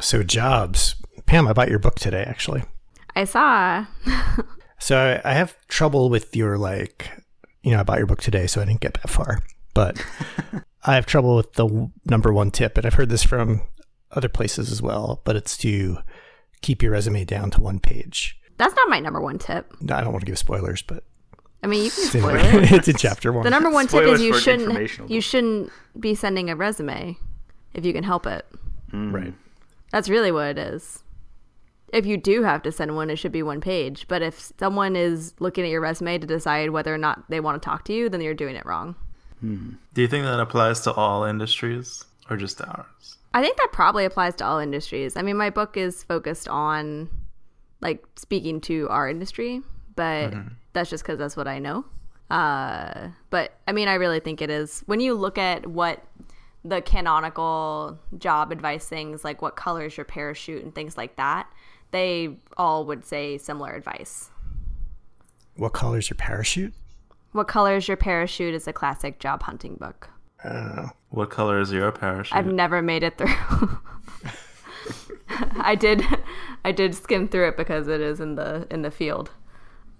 So jobs. Pam, I bought your book today actually. I saw. So I, I have trouble with your like, you know, I bought your book today, so I didn't get that far. But I have trouble with the number one tip, and I've heard this from other places as well. But it's to keep your resume down to one page. That's not my number one tip. No, I don't want to give spoilers, but I mean, you can it's, spoil in- it. it's in chapter one. The number one tip is you shouldn't you shouldn't be sending a resume if you can help it. right. That's really what it is. If you do have to send one, it should be one page. But if someone is looking at your resume to decide whether or not they want to talk to you, then you're doing it wrong. Do you think that applies to all industries or just ours? I think that probably applies to all industries. I mean, my book is focused on like speaking to our industry, but that's just because that's what I know. Uh, but I mean, I really think it is when you look at what the canonical job advice things like what color is your parachute and things like that, they all would say similar advice. What color is your parachute? What color is your parachute is a classic job hunting book. I. What color is your parachute? I've never made it through. I did I did skim through it because it is in the in the field.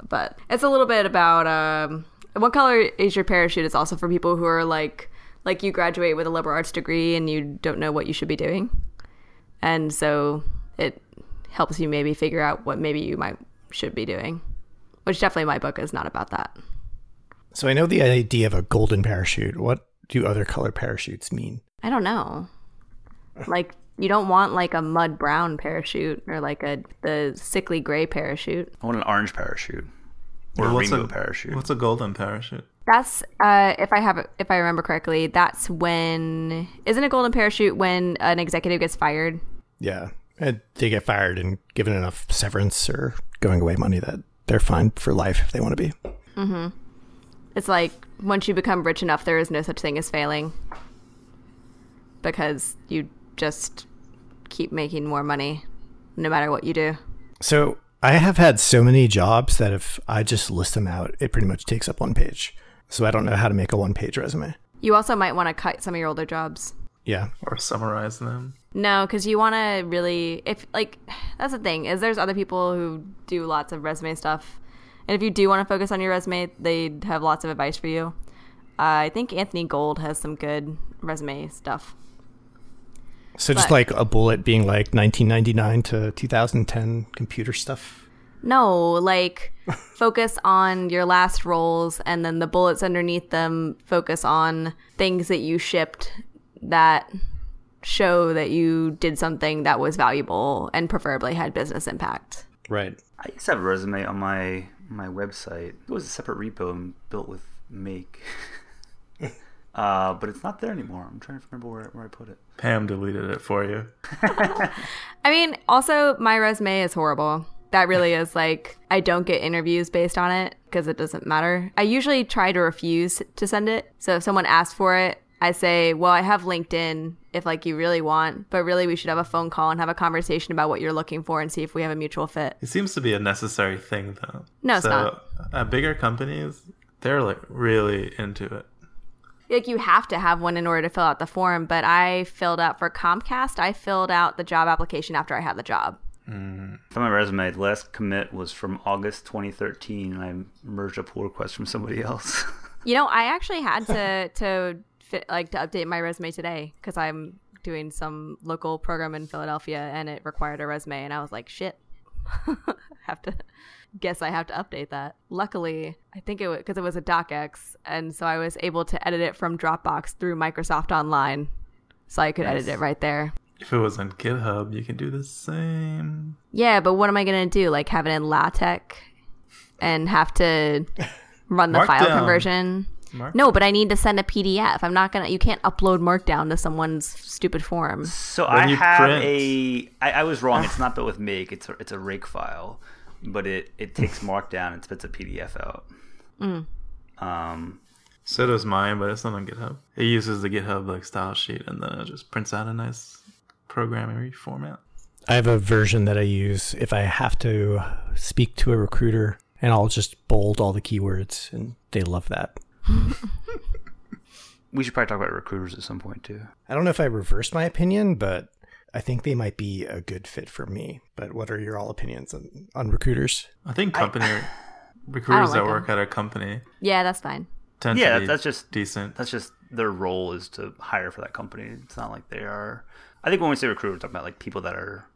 But it's a little bit about um what color is your parachute is also for people who are like like you graduate with a liberal arts degree and you don't know what you should be doing. And so it helps you maybe figure out what maybe you might should be doing. Which definitely my book is not about that. So I know the idea of a golden parachute. What do other color parachutes mean? I don't know. Like you don't want like a mud brown parachute or like a the sickly gray parachute. I want an orange parachute or Well, a what's rainbow a, parachute. What's a golden parachute? That's uh if I have if I remember correctly, that's when isn't a golden parachute when an executive gets fired? Yeah. And they get fired and given enough severance or going away money that they're fine for life if they want to be. It's like once you become rich enough there is no such thing as failing. Because you just keep making more money no matter what you do. So I have had so many jobs that if I just list them out, it pretty much takes up one page. So I don't know how to make a one page resume. You also might want to cut some of your older jobs. Yeah. Or summarize them? No, because you want to really, if like, that's the thing is there's other people who do lots of resume stuff, and if you do want to focus on your resume, they have lots of advice for you. Uh, I think Anthony Gold has some good resume stuff. So just like a bullet being like 1999 to 2010 computer stuff. No, like focus on your last roles, and then the bullets underneath them focus on things that you shipped that show that you did something that was valuable and preferably had business impact. Right. I used to have a resume on my my website. It was a separate repo and built with Make. uh, but it's not there anymore. I'm trying to remember where, where I put it. Pam deleted it for you. I mean, also my resume is horrible. That really is like I don't get interviews based on it because it doesn't matter. I usually try to refuse to send it. So if someone asks for it, I say, "Well, I have LinkedIn if like you really want, but really we should have a phone call and have a conversation about what you're looking for and see if we have a mutual fit." It seems to be a necessary thing, though. No, it's so, not. At bigger companies, they're like really into it. Like you have to have one in order to fill out the form, but I filled out for Comcast, I filled out the job application after I had the job. Mm-hmm. For my resume, the last commit was from August 2013, and I merged a pull request from somebody else. You know, I actually had to to fit, like to update my resume today because I'm doing some local program in Philadelphia and it required a resume, and I was like, shit, have to guess I have to update that. Luckily, I think it was because it was a docx, and so I was able to edit it from Dropbox through Microsoft Online, so I could edit it right there. If it was on GitHub, you can do the same. Yeah, but what am I gonna do? Like have it in LaTeX and have to run the file conversion? Mark- No, but I need to send a PDF. I'm not gonna. You can't upload Markdown to someone's stupid form. So Then I have print. a. I, I was wrong. It's not built with Make. It's a, it's a rake file, but it it takes Markdown and spits a PDF out. Um, So does mine, but it's not on GitHub. It uses the GitHub like style sheet, and then it just prints out a nice programming format. I have a version that I use if I have to speak to a recruiter and I'll just bold all the keywords and they love that. we should probably talk about recruiters at some point too. I don't know if I reversed my opinion, but I think they might be a good fit for me. But what are your all opinions on, on recruiters? I think company recruiters like that work them. at a company Yeah, that's fine. tend Yeah, to be that's just decent. that's just their role is to hire for that company. It's not like they are. I think when we say recruiter, we're talking about like people that are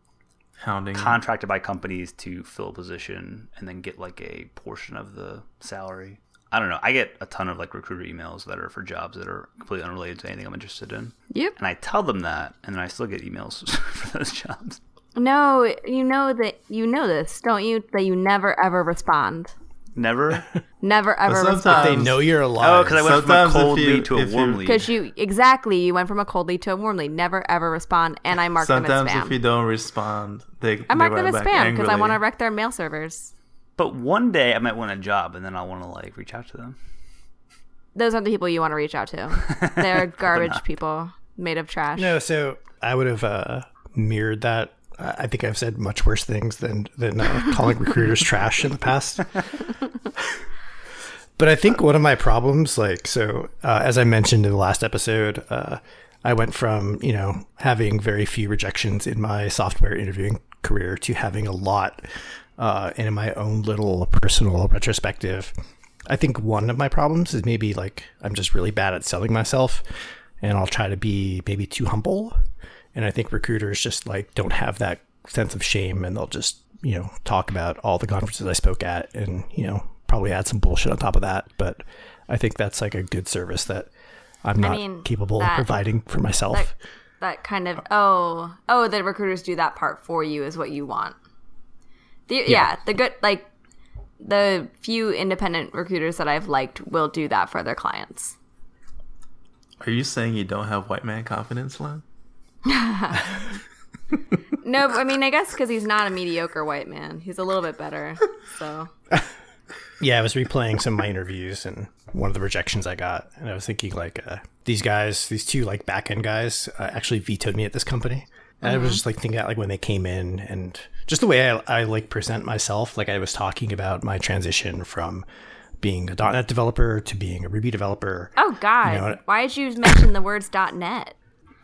Hounding. contracted by companies to fill a position and then get like a portion of the salary. I don't know. I get a ton of like recruiter emails that are for jobs that are completely unrelated to anything I'm interested in. Yep. And I tell them that, and then I still get emails for those jobs. No, you know that you know this, don't you? That you never ever respond. Never. Never ever sometimes- respond. They know you're alive. oh, because I went from a Sometimes cold you- lead to a if warm lead. Because you exactly you went from a cold lead to a warm lead. Never ever respond, and I mark Sometimes them as spam. if you don't respond, they I mark they them as spam because I angrily. want to wreck their mail servers. But one day I might win a job, and then I'll want to like reach out to them. Those aren't the people you want to reach out to. They're garbage people made of trash. No, so I would have uh, mirrored that. I think I've said much worse things than than uh, calling recruiters trash in the past. but I think one of my problems, like, so uh, as I mentioned in the last episode, uh, I went from you know having very few rejections in my software interviewing career to having a lot, uh, and in my own little personal retrospective. I think one of my problems is maybe like I'm just really bad at selling myself and I'll try to be maybe too humble. And I think recruiters just like don't have that sense of shame and they'll just, you know, talk about all the conferences I spoke at and, you know, probably add some bullshit on top of that. But I think that's like a good service that I'm not mean, capable that- of providing for myself. That, that kind of oh oh the recruiters do that part for you is what you want. The, yeah. the good like the few independent recruiters that I've liked will do that for their clients. Are you saying you don't have white man confidence, Len? No, I mean I guess because he's not a mediocre white man. He's a little bit better. So Yeah, I was replaying some of my interviews and one of the rejections I got, and I was thinking like uh, these guys, these two like back end guys, uh, actually vetoed me at this company. And I was just like thinking out like when they came in and just the way I, I like present myself, like I was talking about my transition from being a .NET developer to being a Ruby developer. oh god, You know why did you mention the words .net?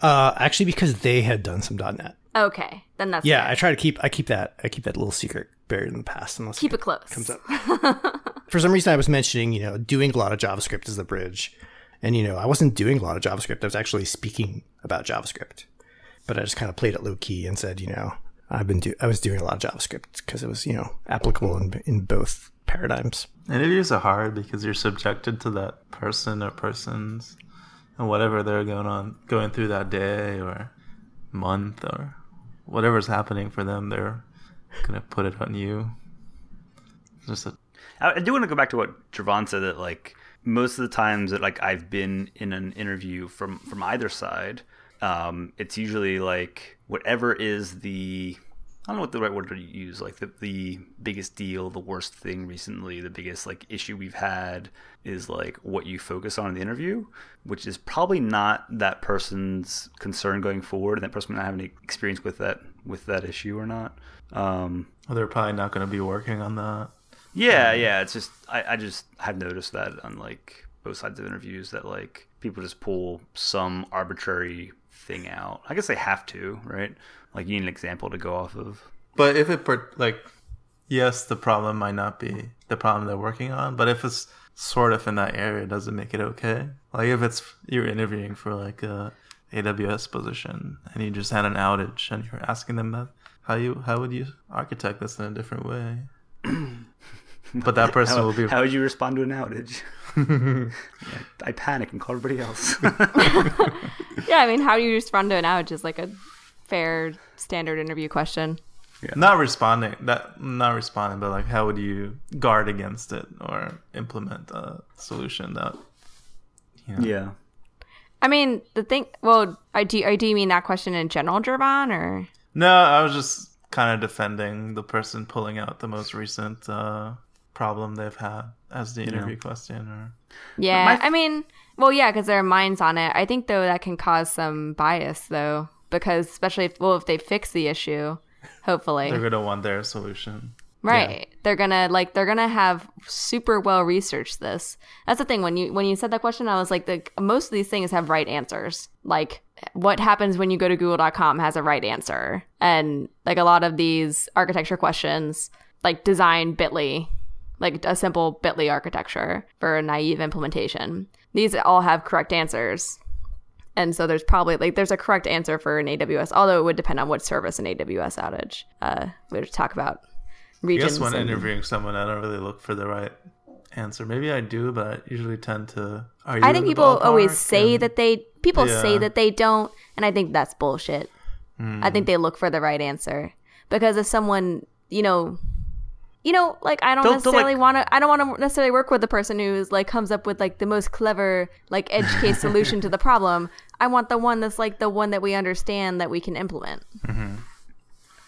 Uh, actually, because they had done some .NET. Okay, then that's Yeah, fair. I try to keep I keep that I keep that little secret buried in the past. Unless keep it close. comes up. For some reason, I was mentioning, you know, doing a lot of JavaScript as the bridge. And, you know, I wasn't doing a lot of JavaScript. I was actually speaking about JavaScript. But I just kind of played it low key and said, you know, I've been do- I was doing a lot of JavaScript because it was, you know, applicable in, in both paradigms. Interviews are hard because you're subjected to that person or persons and whatever they're going on going through that day or month or whatever's happening for them, they're gonna put it on you. Just a I, do want to go back to what Javon said that like most of the times that like I've been in an interview from from either side, um, it's usually like whatever is the I don't know what the right word to use, like the the biggest deal, the worst thing recently, the biggest like issue we've had is like what you focus on in the interview, which is probably not that person's concern going forward, and that person might not have any experience with that with that issue or not. Um, they're probably not gonna be working on that. yeah, yeah. It's just I, I just have noticed that on like both sides of interviews that like people just pull some arbitrary thing out. I guess they have to, right? Like you need an example to go off of. But if it per- like, yes, the problem might not be the problem they're working on, but if it's sort of in that area, does it make it okay? Like if it's you're interviewing for like a AWS position and you just had an outage and you're asking them that, how you how would you architect this in a different way? but that person How, will be how would you respond to an outage? Yeah, I panic and call everybody else. Yeah, I mean, how do you respond to an outage is like a fair standard interview question. Yeah. not responding that not responding, but like how would you guard against it or implement a solution that you know, yeah. I mean, the thing. Well, I do. I do you mean that question in general, Jervon, or No, I was just kind of defending the person pulling out the most recent uh, problem they've had as the interview question. Or yeah? my- I mean, well, yeah, because their minds on it. I think though that can cause some bias though, because especially if well, if they fix the issue, hopefully, they're gonna want their solution. right? They're gonna like they're gonna have super well researched this. That's the thing. When you when you said that question, I was like, the most of these things have right answers. Like what happens when you go to google.com has a right answer. And like a lot of these architecture questions, like design Bitly, like a simple Bitly architecture for a naive implementation. These all have correct answers. And so there's probably like there's a correct answer for an AWS, although it would depend on what service an AWS outage. Uh, we would talk about I regions. guess when and- interviewing someone, I don't really look for the right answer. Maybe I do, but I usually tend to. Are you I think people always say And- that they people say that they don't, and I think that's bullshit. I think they look for the right answer because if someone, you know, you know, like I don't they'll, necessarily like- want to. I don't want to necessarily work with the person who's like comes up with like the most clever like edge case solution to the problem. I want the one that's like the one that we understand that we can implement.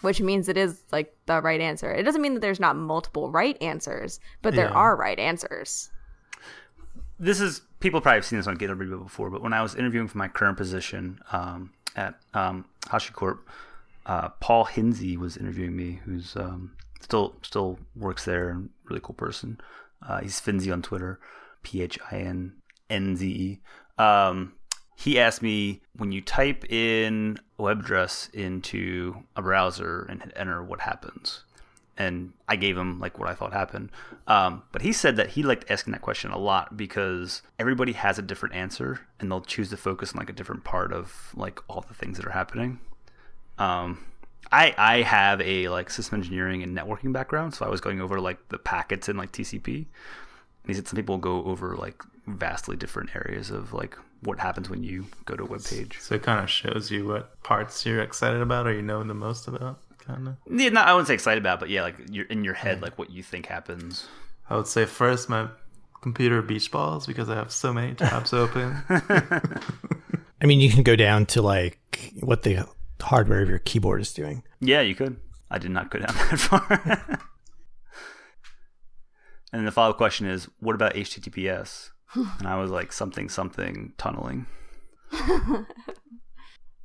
Which means it is like the right answer. It doesn't mean that there's not multiple right answers, but there Yeah. are right answers. this is people probably have seen this on GitHub before, but when I was interviewing for my current position um, at um, HashiCorp, uh, Paul Hinze was interviewing me, who's um, still still works there and really cool person. Uh, he's phinze on Twitter, P H I N N Z E. Um, he asked me when you type in a web address into a browser and hit enter, what happens? and I gave him like what I thought happened. Um, but he said that he liked asking that question a lot because everybody has a different answer, and they'll choose to focus on like a different part of like all the things that are happening. Um, I I have a like system engineering and networking background, so I was going over like the packets in like TCP. And he said some people go over like vastly different areas of like what happens when you go to a web page. So it kind of shows you what parts you're excited about or you know the most about, kind of. Yeah, not I wouldn't say excited about, but yeah, like you're in your head, like what you think happens. I would say first my computer beach balls because I have so many tabs open. I mean, you can go down to like what the hardware of your keyboard is doing. Yeah, you could. I did not go down that far. and the follow up question is, what about HTTPS? and I was like, something, something, tunneling.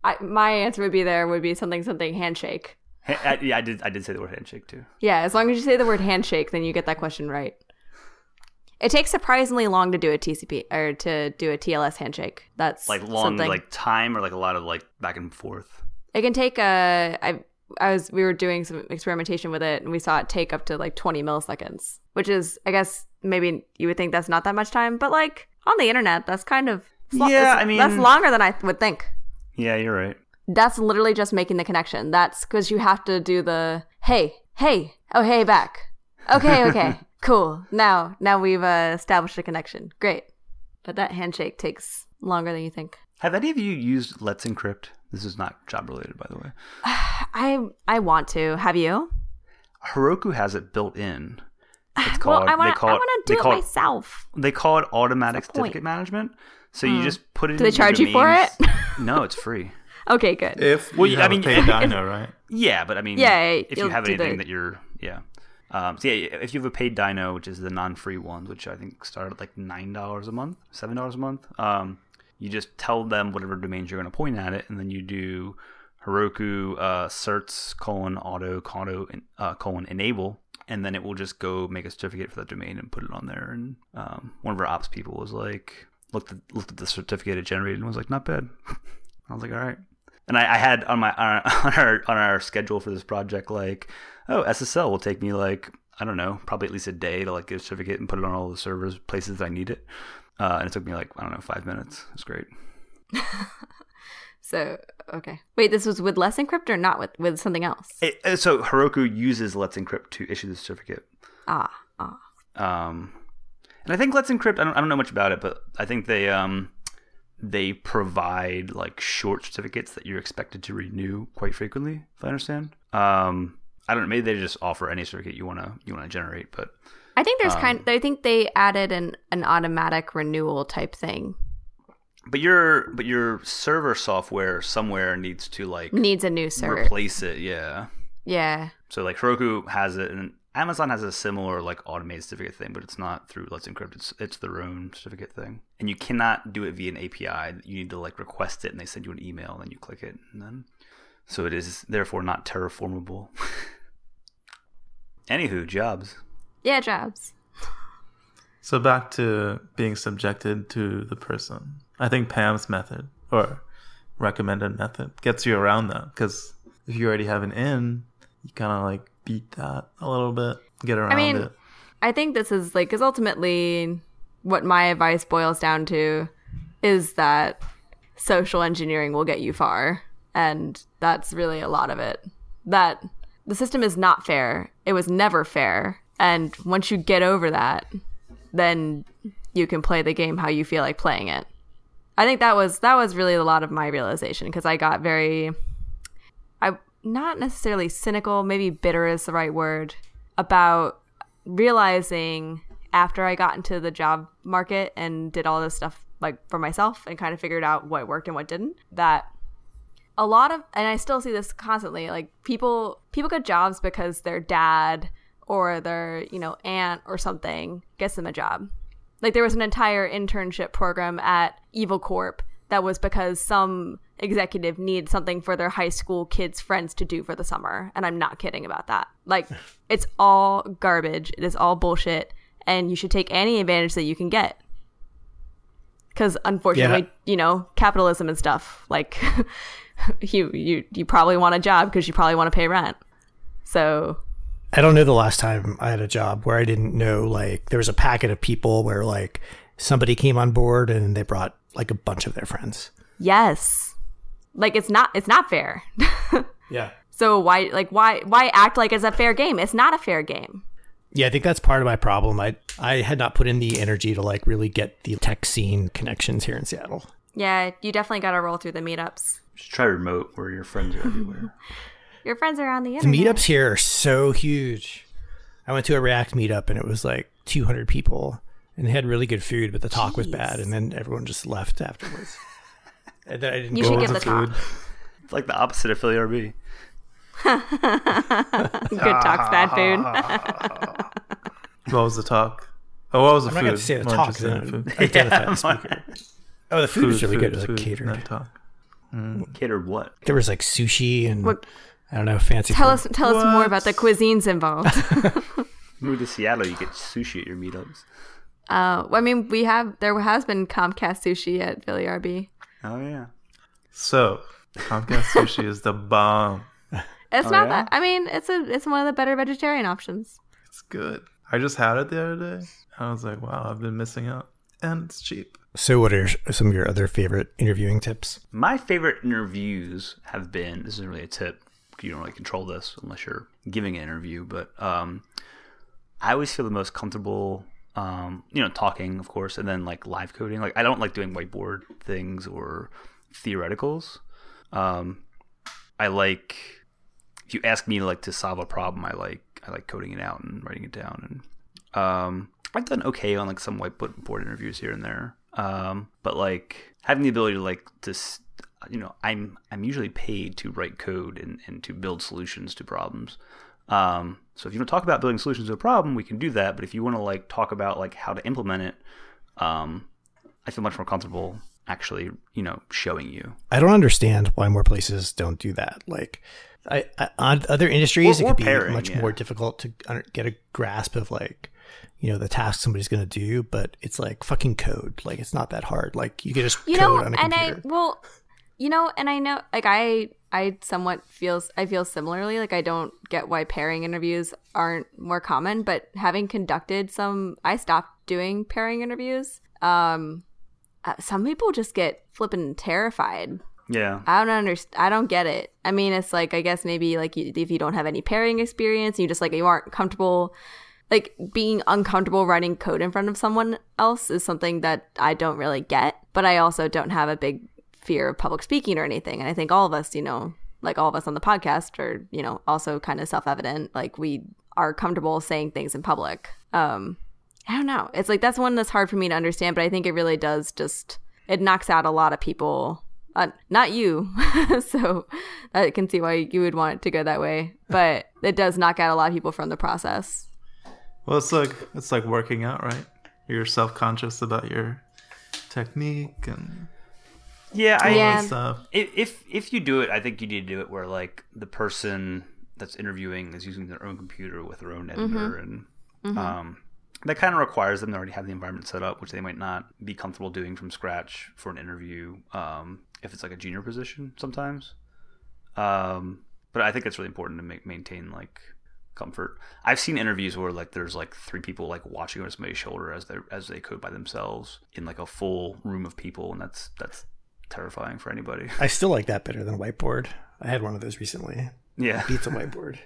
I, my answer would be there would be something something handshake. Ha- I, yeah, I did. I did say the word handshake too. Yeah, as long as you say the word handshake, then you get that question right. It takes surprisingly long to do a TCP or to do a TLS handshake. That's Like long, something. like time, or like a lot of like back and forth. It can take a. I I was we were doing some experimentation with it, and we saw it take up to like twenty milliseconds, which is I guess maybe you would think that's not that much time, but like on the internet, that's kind of Yeah, I mean- that's longer than I would think. Yeah, you're right. That's literally just making the connection. That's because you have to do the hey, hey, oh hey, back. Okay, okay, cool. Now, now we've uh, established a connection. Great, but that handshake takes longer than you think. Have any of you used Let's Encrypt? This is not job related, by the way. I I want to. Have you? Heroku has it built in. It's well. I want they to. call I it- want they to do it call myself. They call it automatic What's point? certificate management. So you just put it. Do they in your charge you for it? no, it's free. Okay, good. If Well, you I have mean, a paid dyno, right? Yeah, but I mean, Yeah, if you have do the- anything that you're, yeah. Um, so yeah, if you have a paid dyno, which is the non-free ones, which I think start at like nine dollars a month, seven dollars a month, um, you just tell them whatever domains you're going to point at it, and then you do Heroku uh, certs colon auto colon, uh, colon enable, and then it will just go make a certificate for that domain and put it on there. And um, one of our ops people was like, looked at looked at the certificate it generated and was like, not bad. I was like, all right. And I, I had on my on our on our schedule for this project like, oh, SSL will take me like I don't know, probably at least a day to like get a certificate and put it on all the servers places I need it. Uh, and it took me like I don't know five minutes. It's great. So okay. Wait, this was with Let's Encrypt or not with with something else? It, uh, so Heroku uses Let's Encrypt to issue the certificate. ah, ah. Um, and I think Let's Encrypt. I don't, I don't know much about it, but I think they um they provide like short certificates that you're expected to renew quite frequently. If I understand. Um, I don't know. Maybe they just offer any certificate you wanna you wanna generate, but I think there's Um, kind. I think they added an an automatic renewal type thing. but your but your server software somewhere needs to like Needs a new server. replace it. Yeah. yeah. So like Heroku has it, and Amazon has a similar like automated certificate thing, but it's not through Let's Encrypt. It's it's their own certificate thing, and you cannot do it via an API. You need to like request it, and they send you an email, and then you click it, and then so it is therefore not terraformable. Anywho, jobs. Yeah, jobs. So back to being subjected to the person. I think Pam's method or recommended method gets you around that because if you already have an in, you kind of like beat that a little bit, get around mean, it. I think this is like, because ultimately, what my advice boils down to is that social engineering will get you far. And that's really a lot of it. That the system is not fair. It was never fair. And once you get over that, then you can play the game how you feel like playing it. I think that was that was really a lot of my realization because I got very I not necessarily cynical, maybe bitter is the right word about realizing after I got into the job market and did all this stuff like for myself and kind of figured out what worked and what didn't that a lot of and I still see this constantly like people people get jobs because their dad or their you know aunt or something gets them a job. Like there was an entire internship program at Evil Corp that was because some executive needs something for their high school kids friends to do for the summer and I'm not kidding about that. Like it's all garbage. It is all bullshit and you should take any advantage that you can get. Because unfortunately Yeah. you know capitalism and stuff like you you you probably want a job because you probably want to pay rent. So I don't know the last time I had a job where I didn't know like there was a packet of people where like somebody came on board and they brought like a bunch of their friends. yes like it's not it's not fair Yeah. so why like why why act like it's a fair game it's not a fair game Yeah, I think that's part of my problem. I I had not put in the energy to like really get the tech scene connections here in Seattle. yeah you definitely got to roll through the meetups Just try remote where your friends are everywhere. your friends are on the internet. The meetups here are so huge. I went to a React meetup and it was like 200 people and they had really good food, but the talk was bad, and then everyone just left afterwards. and then I didn't You go should give to the talk. It's like the opposite of Philly RB. good talks bad food What was the talk? Oh, what was the I'm food? not going to say the More talk. interested food. then Identify the speaker. Oh, the food, was really good. It was like food, catered. not talk. Mm. Catered what? There was like sushi and What- I don't know fancy. tell food. us tell us more about the cuisines involved Move to Seattle, you get sushi at your meetups. uh well, i mean we have there has been comcast sushi at philly rb Oh yeah. So, Comcast sushi is the bomb. it's Oh, not yeah? that i mean it's a it's one of the better vegetarian options It's good. I just had it the other day. I was like, wow, I've been missing out. And it's cheap. So, what are some of your other favorite interviewing tips? My favorite interviews have been this isn't really a tip. You don't really control this unless you're giving an interview, but um, I always feel the most comfortable, um, you know, talking, of course, and then like live coding. Like I don't like doing whiteboard things or theoreticals. Um, I like if you ask me like to solve a problem, I like I like coding it out and writing it down. And um, I've done okay on like some whiteboard interviews here and there. Um, but like having the ability to like to you know I'm I'm usually paid to write code and, and to build solutions to problems. Um, so if you want to talk about building solutions to a problem, we can do that. But if you want to like talk about like how to implement it, um, I feel much more comfortable actually you know showing you. I don't understand why more places don't do that. Like, I, I on other industries, Or- it could be pairing, much yeah. more difficult to get a grasp of like, you know, the task somebody's going to do. But it's like fucking code. Like, it's not that hard. Like, you can just you code know on a and computer. i well you know and i know like i i somewhat feels i feel similarly like i don't get why pairing interviews aren't more common but having conducted some i stopped doing pairing interviews um uh, some people just get flipping terrified Yeah. I don't understand. I don't get it. I mean, it's like I guess maybe like you, if you don't have any pairing experience, you just like you aren't comfortable. Like being uncomfortable writing code in front of someone else is something that I don't really get. But I also don't have a big fear of public speaking or anything. And I think all of us, you know, like all of us on the podcast, are you know also kind of self evident. Like we are comfortable saying things in public. Um, I don't know. It's like that's one that's hard for me to understand, but I think it really does just it knocks out a lot of people. Uh, not you, so I can see why you would want it to go that way. But it does knock out a lot of people from the process. Well, it's like it's like working out, right? You're self conscious about your technique and Yeah, I all Yeah. stuff. if if if you do it, I think you need to do it where like the person that's interviewing is using their own computer with their own editor, and um, that kind of requires them to already have the environment set up, which they might not be comfortable doing from scratch for an interview. Um, if it's like a junior position, sometimes. Um, but I think it's really important to make maintain like comfort. I've seen interviews where like there's like three people like watching over somebody's shoulder as they as they code by themselves in like a full room of people, and that's that's terrifying for anybody. I still like that better than whiteboard. I had one of those recently. Yeah, Beats a whiteboard.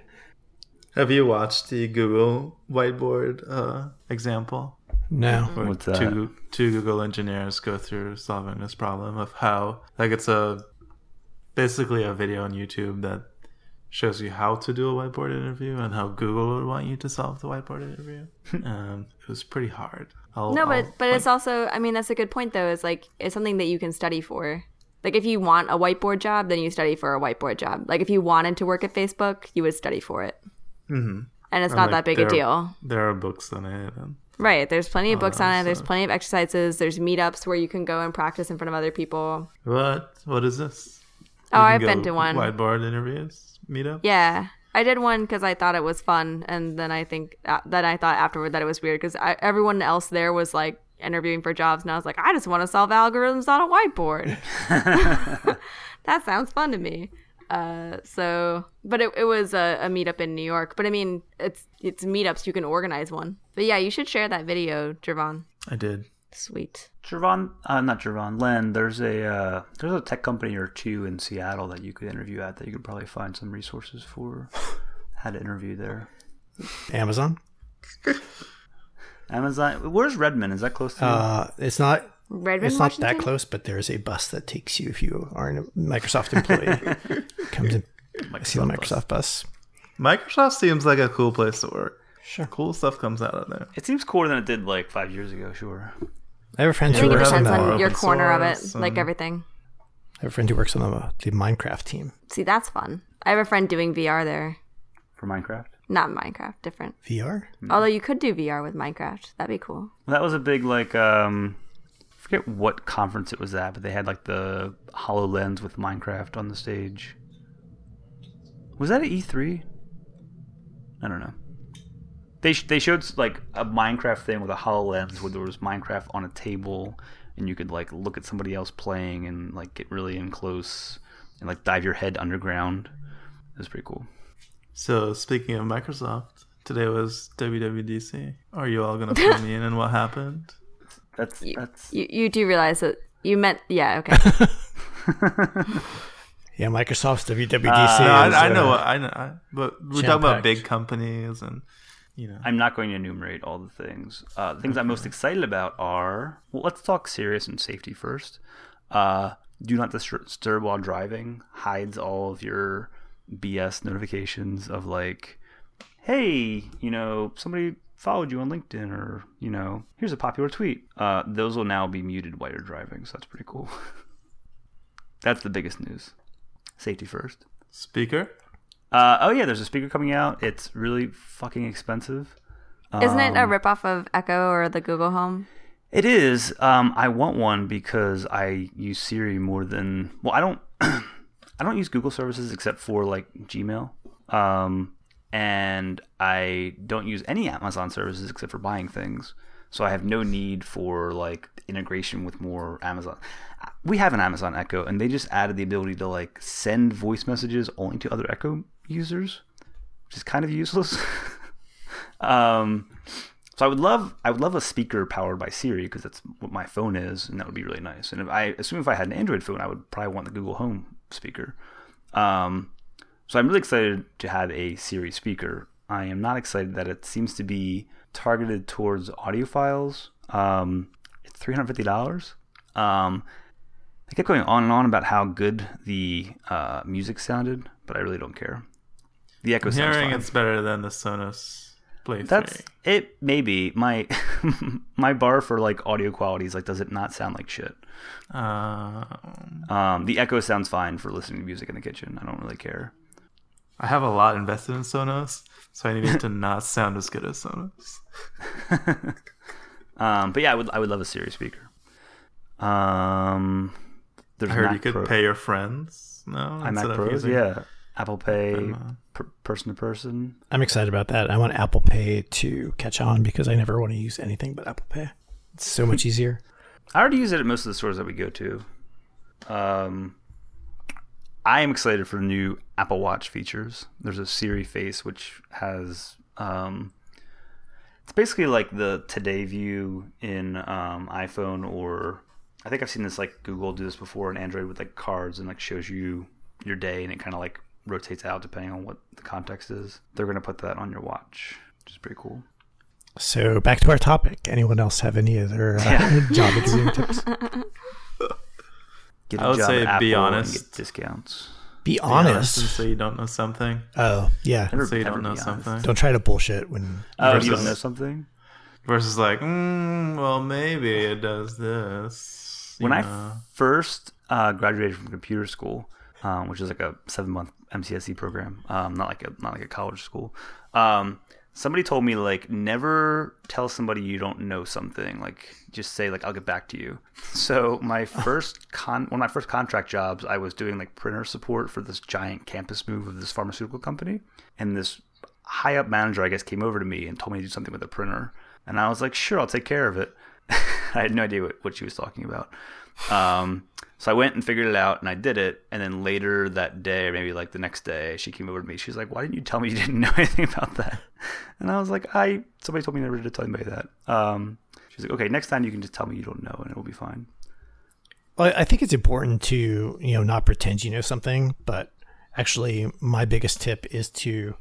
Have you watched the Google whiteboard uh, example? No. Where What's that? two two Google engineers go through solving this problem of how like it's a basically a video on YouTube that shows you how to do a whiteboard interview and how Google would want you to solve the whiteboard interview. um, it was pretty hard. I'll, No, but I'll, but it's also I mean that's a good point though. Is like it's something that you can study for. Like if you want a whiteboard job, then you study for a whiteboard job. Like if you wanted to work at Facebook, you would study for it. Mhm. And it's And, not like, that big a deal. There are books on it. And, Right. There's plenty of books on it. There's plenty of exercises. There's meetups where you can go and practice in front of other people. what? What is this? Oh, You can I've been to one. Whiteboard interviews meetup. Yeah. I did one because I thought it was fun, and then I think uh, then I thought afterward that it was weird because everyone else there was like interviewing for jobs, and I was like, I just want to solve algorithms on a whiteboard. that sounds fun to me. Uh, so, but it, it was a, a meetup in New York. But I mean, it's it's meetups. You can organize one. But yeah, you should share that video, Javon. I did. Sweet. Javon, uh, not Javon, Len. There's a uh, there's a tech company or two in Seattle that you could interview at that you could probably find some resources for how to interview there. Amazon. Amazon. Where's Redmond? Is that close to? you? Uh, it's not. Redmond, It's not Washington? that close, but there's a bus that takes you if you aren't a Microsoft employee. Comes in. I see the Microsoft bus. Microsoft bus. Microsoft seems like a cool place to work. Sure. Cool stuff comes out of there. It seems cooler than it did like five years ago. Sure. I have a friend I who works on the. on your corner of it, like everything. I have a friend who works on the, the Minecraft team. See, that's fun. I have a friend doing VR there. For Minecraft. Not Minecraft, different. VR. Although you could do VR with Minecraft. That'd be cool. That was a big like um I forget what conference it was at, but they had like the HoloLens with Minecraft on the stage. Was that at E3? I don't know. They sh- they showed like a Minecraft thing with a HoloLens where there was Minecraft on a table and you could like look at somebody else playing and like get really in close and like dive your head underground. It was pretty cool. So speaking of Microsoft, today was WWDC. Are you all gonna fill me in on what happened? That's that's You you do realize that you meant yeah okay. Yeah, Microsoft's WWDC. No, is, I, I uh, know what I know, I, but we talk about jam-packed. big companies and you know. I'm not going to enumerate all the things. Uh, the things I'm most excited about are well, let's talk serious and safety first. Uh, do not disturb while driving hides all of your BS notifications of like, hey, you know, somebody followed you on LinkedIn or you know, here's a popular tweet. Uh, those will now be muted while you're driving, so that's pretty cool. that's the biggest news. Safety first. Speaker. Uh, oh yeah, there's a speaker coming out. It's really fucking expensive. Isn't it a Um, ripoff of Echo or the Google Home? It is. Um, I want one because I use Siri more than well. I don't. I don't use Google services except for like Gmail, um, and I don't use any Amazon services except for buying things. So I have no need for like integration with more Amazon. We have an Amazon Echo, and they just added the ability to like send voice messages only to other Echo users, which is kind of useless. um, so I would love I would love a speaker powered by Siri because that's what my phone is, and that would be really nice. And if I assume if I had an Android phone, I would probably want the Google Home speaker. Um, so I'm really excited to have a Siri speaker. I am not excited that it seems to be targeted towards audiophiles. Um, it's three hundred fifty dollars. Um, they kept going on and on about how good the uh, music sounded, but I really don't care. The Echo sounds hearing fine. it's better than the Sonos Play That's 3. it. Maybe my my bar for like audio quality is like, does it not sound like shit? Um, Um, the Echo sounds fine for listening to music in the kitchen. I don't really care. I have a lot invested in Sonos, so I need it to not sound as good as Sonos. Um, but yeah, I would I would love a Siri speaker. Um, I heard you could Pro- pay your friends. No, iMac Pros. using- Yeah, Apple Pay, Venmo. per, person to person. I'm excited about that. I want Apple Pay to catch on because I never want to use anything but Apple Pay. It's so much easier. I already use it at most of the stores that we go to. Um, I am excited for the new Apple Watch features. There's a Siri face which has um, it's basically like the Today view in um, iPhone or I think I've seen this like Google do this before in Android with like cards and like shows you your day and it kind of like rotates out depending on what the context is. They're gonna put that on your watch, which is pretty cool. So back to our topic. Anyone else have any other uh, job interviewing tips? Get I would job say at be honest. get discounts. Be Be honest and honest. say you don't know something. Oh yeah. Never- Say you don't know honest. something. Don't try to bullshit when. Oh, Versus- you don't know something? Versus like, mm, well, maybe it does this. you when I first uh, graduated from computer school, um, which is like a seven month MCSE program, um, not like a not like a college school. Um, somebody told me like never tell somebody you don't know something. Like just say like I'll get back to you. So my first con one of my first contract jobs, I was doing like printer support for this giant campus move of this pharmaceutical company, and this high up manager I guess came over to me and told me to do something with the printer, and I was like sure I'll take care of it. I had no idea what, what she was talking about. Um, so I went and figured it out and I did it. And then later that day, or maybe like the next day, she came over to me. She's like, Why didn't you tell me you didn't know anything about that? And I was like, I, somebody told me never to tell anybody that. Um, she's like, Okay, next time you can just tell me you don't know and it will be fine. Well, I think it's important to you know not pretend you know something, but actually, my biggest tip is to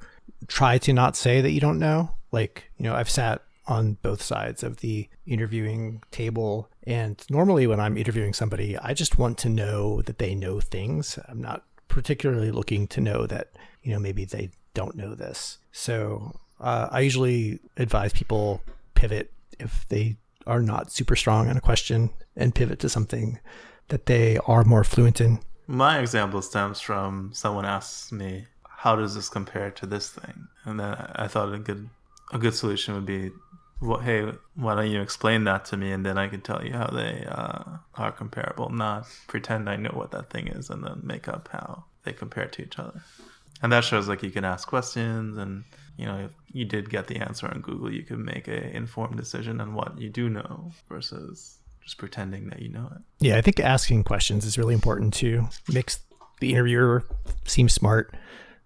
try to not say that you don't know. Like you know, I've sat on both sides of the interviewing table, and normally when I'm interviewing somebody, I just want to know that they know things. I'm not particularly looking to know that you know maybe they don't know this. So uh, I usually advise people pivot if they are not super strong on a question and pivot to something that they are more fluent in. My example stems from someone asked me, "How does this compare to this thing?" And then I thought a good a good solution would be, "Hey, why don't you explain that to me, and then I can tell you how they uh, are comparable, not pretend I know what that thing is, and then make up how they compare to each other." And that shows like you can ask questions, and you know if you did get the answer on Google, you can make a informed decision on what you do know versus just pretending that you know it. Yeah, I think asking questions is really important to makes the interviewer seem smart.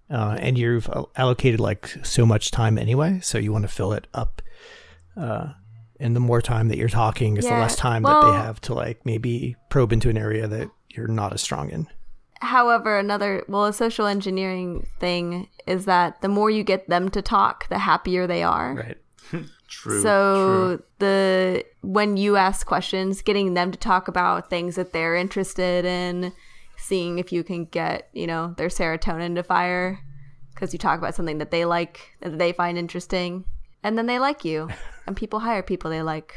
Uh, and you've allocated like so much time anyway, so you want to fill it up. Uh, and the more time that you're talking is the less time that they have to like maybe probe into an area that you're not as strong in. However, another well, a social engineering thing is that the more you get them to talk, the happier they are. Right. True. so true. the when you ask questions, getting them to talk about things that they're interested in, seeing if you can get you know their serotonin to fire because you talk about something that they like that they find interesting, and then they like you, and people hire people they like.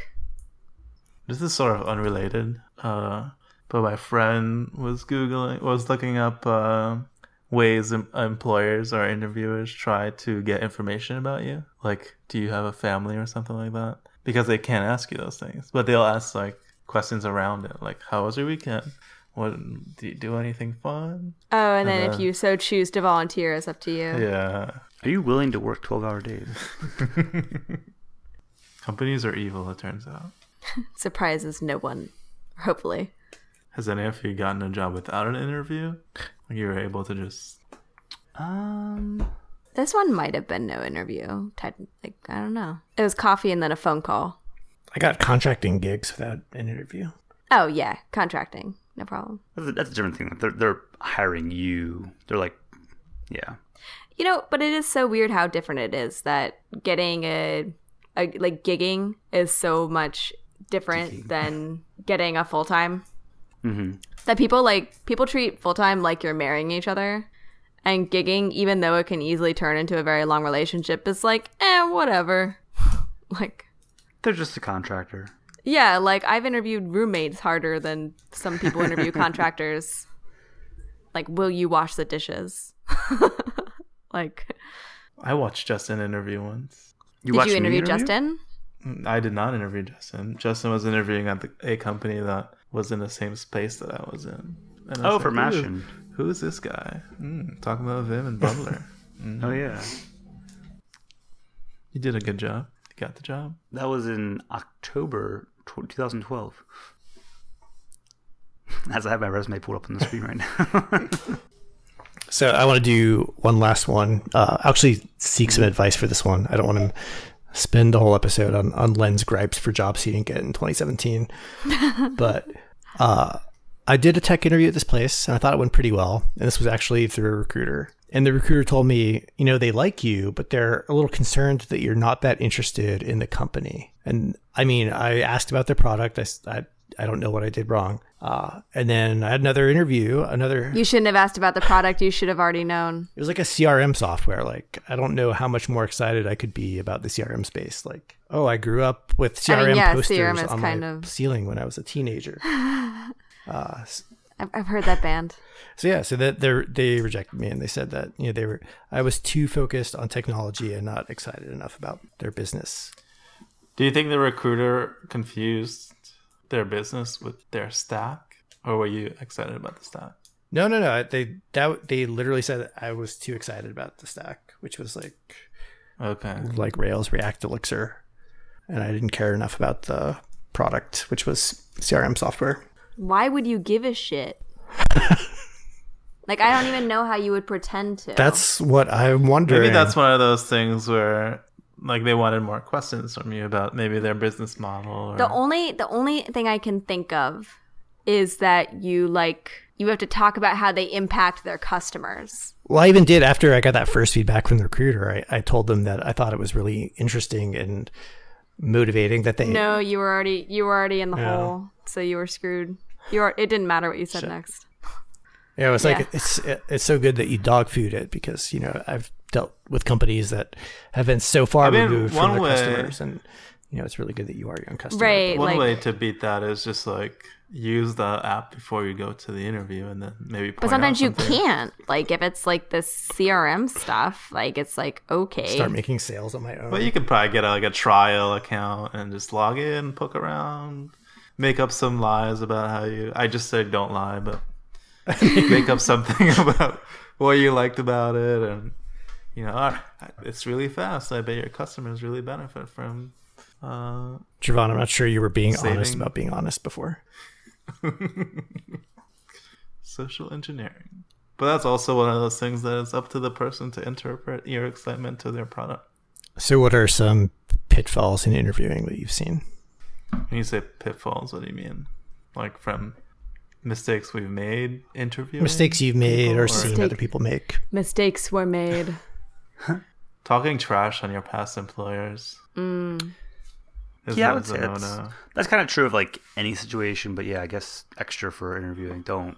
This is sort of unrelated. Uh, but my friend was googling, was looking up uh, ways em- employers or interviewers try to get information about you. Like, do you have a family or something like that? Because they can't ask you those things, but they'll ask like questions around it, like, "How was your weekend? What do you do anything fun?" Oh, and then if you so choose to volunteer, it's up to you. Yeah, Are you willing to work 12 hour days? companies are evil. It turns out. Surprises no one, hopefully. Has any of you gotten a job without an interview? Like you were able to just Um, This one might have been no interview. Type like I don't know. It was coffee and then a phone call. I got contracting gigs without an interview. Oh yeah, contracting, no problem. that's a, that's a different thing. They're, they're hiring you. They're like, yeah. You know, but it is so weird how different it is that getting a, a like gigging is so much different than getting a full time. hmm That people like people treat full time like you're marrying each other, and gigging, even though it can easily turn into a very long relationship, is like eh, whatever. like They're just a contractor. Yeah, like I've interviewed roommates harder than some people interview contractors. Like, will you wash the dishes? Like, I watched Justin interview once. You did watched you me interview Justin? I did not interview Justin. Justin was interviewing at the, a company that was in the same space that I was in. And I Oh, was for like, "Ooh, Mashin. Who is this guy? Mm, talking about Vim and Bundler. Oh yeah, You did a good job. You got the job. that was in October 2012. As I have my resume pulled up on the screen right now. So I want to do one last one. Uh, actually, seek some advice for this one. I don't want to spend the whole episode on, on Len's gripes for jobs he didn't get in 2017. but uh, I did a tech interview at this place, and I thought it went pretty well. And this was actually through a recruiter. And the recruiter told me, you know, they like you, but they're a little concerned that you're not that interested in the company. And I mean, I asked about their product. I, I, I don't know what I did wrong. Uh, and then I had another interview, another You shouldn't have asked about the product. You should have already known. it was like a CRM software. Like I don't know how much more excited I could be about the CRM space. Like, oh, I grew up with CRM I mean, yeah, posters CRM on kind my of- ceiling when I was a teenager. uh, s- I've, I've heard that band. so yeah, so that they they rejected me and they said that you know they were I was too focused on technology and not excited enough about their business. Do you think the recruiter confused their business with their stack, or were you excited about the stack? No, no, no. They that they literally said that I was too excited about the stack, which was like Okay. like Rails, React, Elixir, and I didn't care enough about the product, which was CRM software. Why would you give a shit? like I don't even know how you would pretend to. That's what I'm wondering. Maybe that's one of those things where, like, they wanted more questions from you about maybe their business model. Or... the only the only thing I can think of is that you like you have to talk about how they impact their customers. Well, I even did after I got that first feedback from the recruiter. I, I told them that I thought it was really interesting and motivating that they. No, you were already you were already in the Yeah. hole, so you were screwed. You were. It didn't matter what you said next. Yeah, it was Yeah. like it's it's so good that you dog food it because you know I've dealt with companies that have been so far I mean, removed from their way- customers, and you know it's really good that you are your own customer. Right. One like- way to beat that is just like use the app before you go to the interview, and then maybe. But sometimes out you can't. Like if it's like this CRM stuff, like it's like okay. Start making sales on my own. But you could probably get a, like a trial account and just log in, poke around, make up some lies about how you. I just said don't lie, but make up something about what you liked about it, and you know, "Ah, it's really fast. I bet your customers really benefit from. Uh, Javon, I'm not sure you were being honest about being honest before. social engineering. But that's also one of those things that it's up to the person to interpret your excitement to their product. So, what are some pitfalls in interviewing that you've seen? When you say pitfalls, what do you mean? Like from mistakes we've made interviewing? Mistakes you've made or or- seen Mistake- other people make. Mistakes were made. Talking trash on your past employers. Mm. Yeah, I that would a say no that's, that's kind of true of like any situation, but yeah, I guess extra for interviewing. Don't.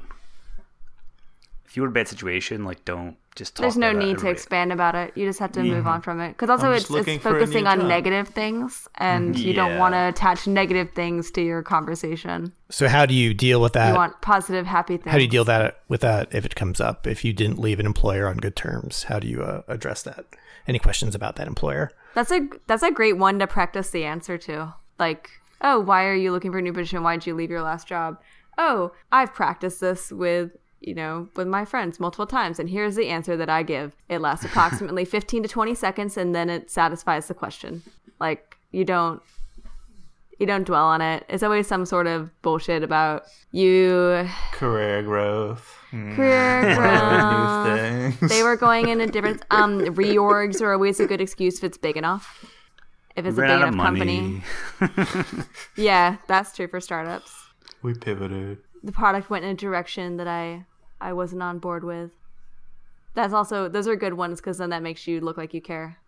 If you're in a bad situation, like don't just talk. There's no about it. need to Everybody- expand about it. You just have to move on from it. Because also it's, it's for a new focusing on job. negative things, and you don't want to attach negative things to your conversation. So, how do you deal with that? You want positive, happy things. How do you deal that with that if it comes up? If you didn't leave an employer on good terms, how do you uh, address that? Any questions about that employer? That's a that's a great one to practice the answer to. Like, oh, why are you looking for a new position? Why did you leave your last job? Oh, I've practiced this with you know with my friends multiple times, and here's the answer that I give. It lasts approximately 15 to 20 seconds, and then it satisfies the question. Like, you don't you don't dwell on it. It's always some sort of bullshit about you Career growth. Mm, career new growth. things. They were going in a different um reorgs are always a good excuse if it's big enough. If it's a big enough of company. Yeah, that's true for startups. we pivoted. The product went in a direction that I I wasn't on board with. That's also those are good ones because then that makes you look like you care.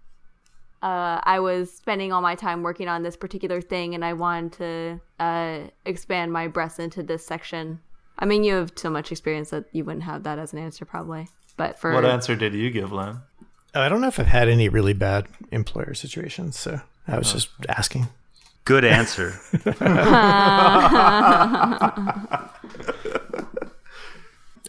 Uh, I was spending all my time working on this particular thing, and I wanted to uh, expand my breadth into this section. I mean, you have so much experience that you wouldn't have that as an answer, probably. But for What answer did you give, Len? Oh, I don't know if I've had any really bad employer situations, so I was just asking. Good answer.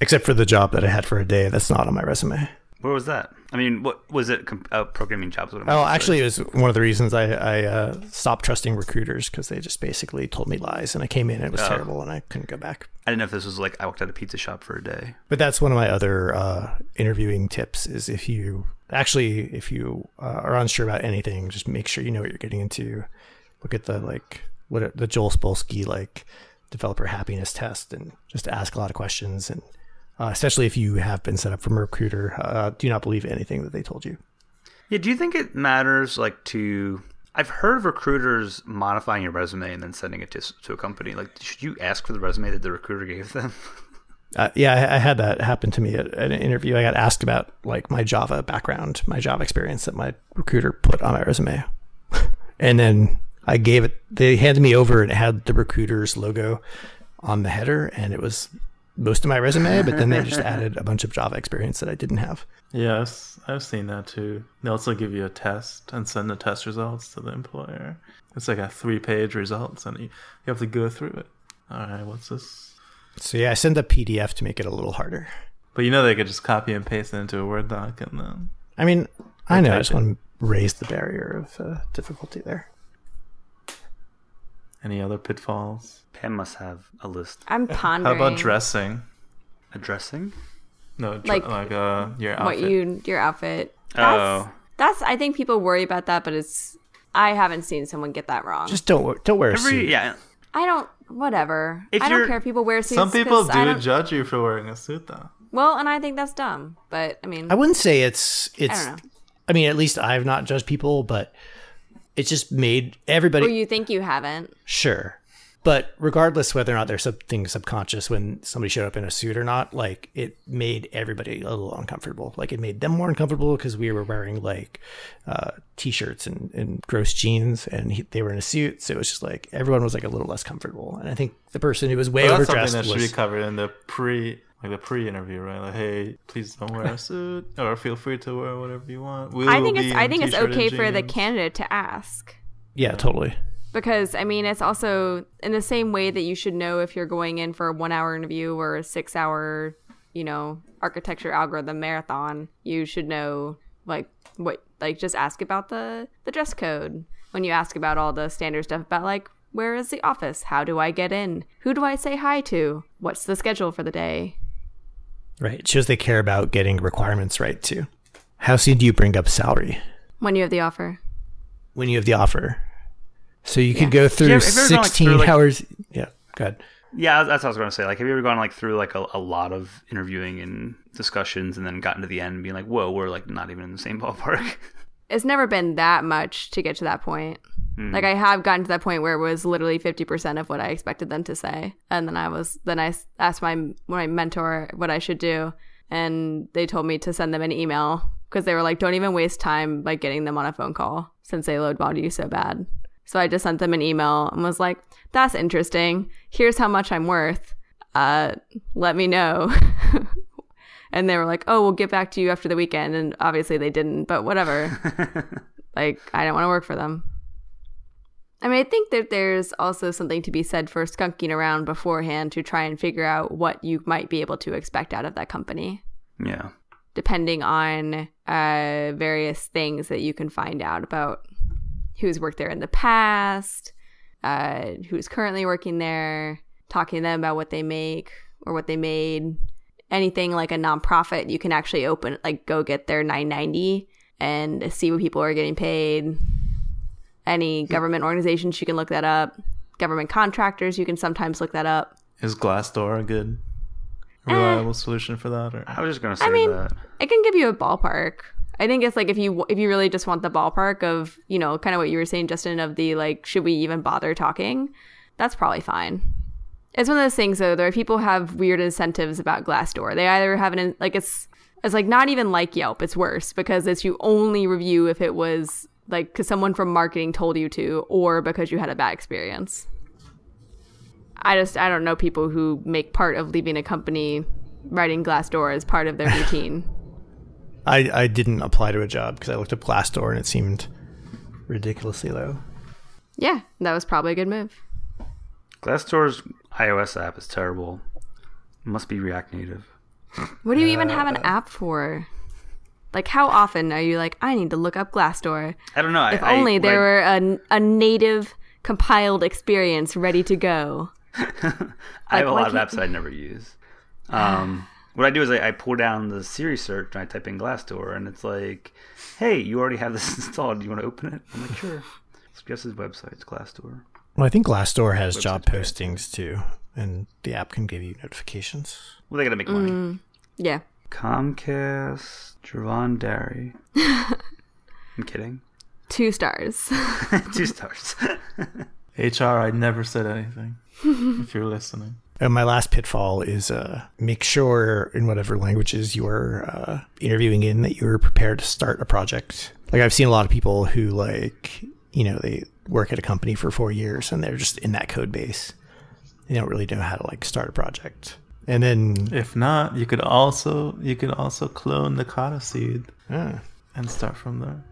Except for the job that I had for a day, that's not on my resume. Where was that? I mean, what was it? Uh, programming jobs? What Oh, actually, it was one of the reasons I, I uh, stopped trusting recruiters because they just basically told me lies, and I came in and it was Oh. terrible, and I couldn't go back. I didn't know if this was like I worked at a pizza shop for a day. But that's one of my other uh, interviewing tips: is if you actually if you uh, are unsure about anything, just make sure you know what you're getting into. Look at the like what the Joel Spolsky like developer happiness test, and just ask a lot of questions, and uh, especially if you have been set up from a recruiter, uh, do not believe anything that they told you. Yeah, do you think it matters like to I've heard of recruiters modifying your resume and then sending it to, to a company. Like, should you ask for the resume that the recruiter gave them? Uh, yeah, I, I had that happen to me at, at an interview. I got asked about like my Java background, my Java experience that my recruiter put on my resume, and then I gave it. They handed me over and it had the recruiter's logo on the header, and it was most of my resume. But then they just added a bunch of Java experience that I didn't have. Yeah, I've, s- I've seen that too. They also give you a test and send the test results to the employer. It's like a three page results, and you, you have to go through it. All right, what's this? So yeah, I sent a PDF to make it a little harder. But you know they could just copy and paste it into a Word doc and then. I mean, I know I just it. want to raise the barrier of uh, difficulty there. Any other pitfalls? Pam must have a list. I'm pondering. How about dressing? A dressing? No, dr- Like, like, uh, your outfit. what you your outfit. That's, Oh. that's I think people worry about that, but it's I haven't seen someone get that wrong. Just don't wear- don't wear a suit. Yeah. I don't whatever. If I don't care if people wear suits. Some people do judge you for wearing a suit, though. Well, and I think that's dumb. But I mean, I wouldn't say it's I it's. don't know. I mean, at least I've not judged people, but it's just made everybody Or you think you haven't? sure. But regardless whether or not there's something subconscious when somebody showed up in a suit or not, like it made everybody a little uncomfortable. Like it made them more uncomfortable because we were wearing like uh, t-shirts and, and gross jeans, and he, they were in a suit. So it was just like everyone was like a little less comfortable. And I think the person who was way Well, that's something overdressed that should be covered in the pre, like the pre-interview, right? Like, hey, please don't wear a suit, or feel free to wear whatever you want. We I will think be it's I think it's t-shirt and okay for the candidate to ask. yeah, totally. Because I mean, it's also in the same way that you should know if you're going in for a one-hour interview or a six-hour, you know, architecture algorithm marathon. You should know like what, like just ask about the the dress code when you ask about all the standard stuff about like where is the office, how do I get in, who do I say hi to, what's the schedule for the day. Right. It shows they care about getting requirements right too. How soon do you bring up salary? When you have the offer, when you have the offer. So you Yeah. could go through Yeah, have you ever gone, like, 16 through, like- hours. Yeah, good. Yeah, that's what I was going to say. Like, have you ever gone like through like a, a lot of interviewing and discussions, and then gotten to the end and being like, "Whoa, we're like not even in the same ballpark." it's never been that much to get to that point. Hmm. Like I have gotten to that point where it was literally 50% of what I expected them to say. And then I was then I asked my my mentor what I should do and they told me to send them an email because they were like don't even waste time like getting them on a phone call since they load body you so bad. So I just sent them an email and was like that's interesting. Here's how much I'm worth. Uh let me know. and they were like, "Oh, we'll get back to you after the weekend." And obviously they didn't, but whatever. like I don't want to work for them. I mean, I think that there's also something to be said for skunking around beforehand to try and figure out what you might be able to expect out of that company, yeah, depending on uh, various things that you can find out about who's worked there in the past, uh, who's currently working there, talking to them about what they make or what they made. Anything like a nonprofit, you can actually open, like, go get their 990 and see what people are getting paid. Any government organizations you can look that up. Government contractors you can sometimes look that up. Is Glassdoor a good, Eh. reliable solution for that? Or? I was just going to say i mean that. it can give you a ballpark. I think it's like if you if you really just want the ballpark of you know kind of what you were saying justin of the like should we even bother talking? That's probably fine it's one of those things though there are people who have weird incentives about glassdoor. They either have an like it's it's like not even like yelp it's worse because it's you only review if it was like because someone from marketing told you to or because you had a bad experience. I just i don't know people who make part of leaving a company writing glassdoor as part of their routine. I, I didn't apply to a job because I looked up Glassdoor and it seemed ridiculously low. yeah that was probably a good move. Glassdoor's iOS app is terrible. It must be React Native. what do you even have an app for Like, how often are you like, I need to look up Glassdoor? I don't know. If I, only I, there I, were a, a native compiled experience ready to go. I have a lot of apps that I never use. Um, what I do is I, I pull down the Siri search and I type in Glassdoor, and it's like, "Hey, you already have this installed. Do you want to open it?" I'm like, "Sure." Suggested websites, Glassdoor. Well, I think Glassdoor has job Website's postings too, and the app can give you notifications. Well, they gotta make money. Yeah. Comcast, Javon Derry. I'm kidding. Two stars. Two stars. HR, I never said anything. if you're listening. And my last pitfall is uh, make sure in whatever languages you are uh, interviewing in that you're prepared to start a project. Like I've seen a lot of people who like you know they work at a company for four years and they're just in that code base. They don't really know how to like start a project. And then If not, you could also you could also clone the Kata seed ah, and start from there.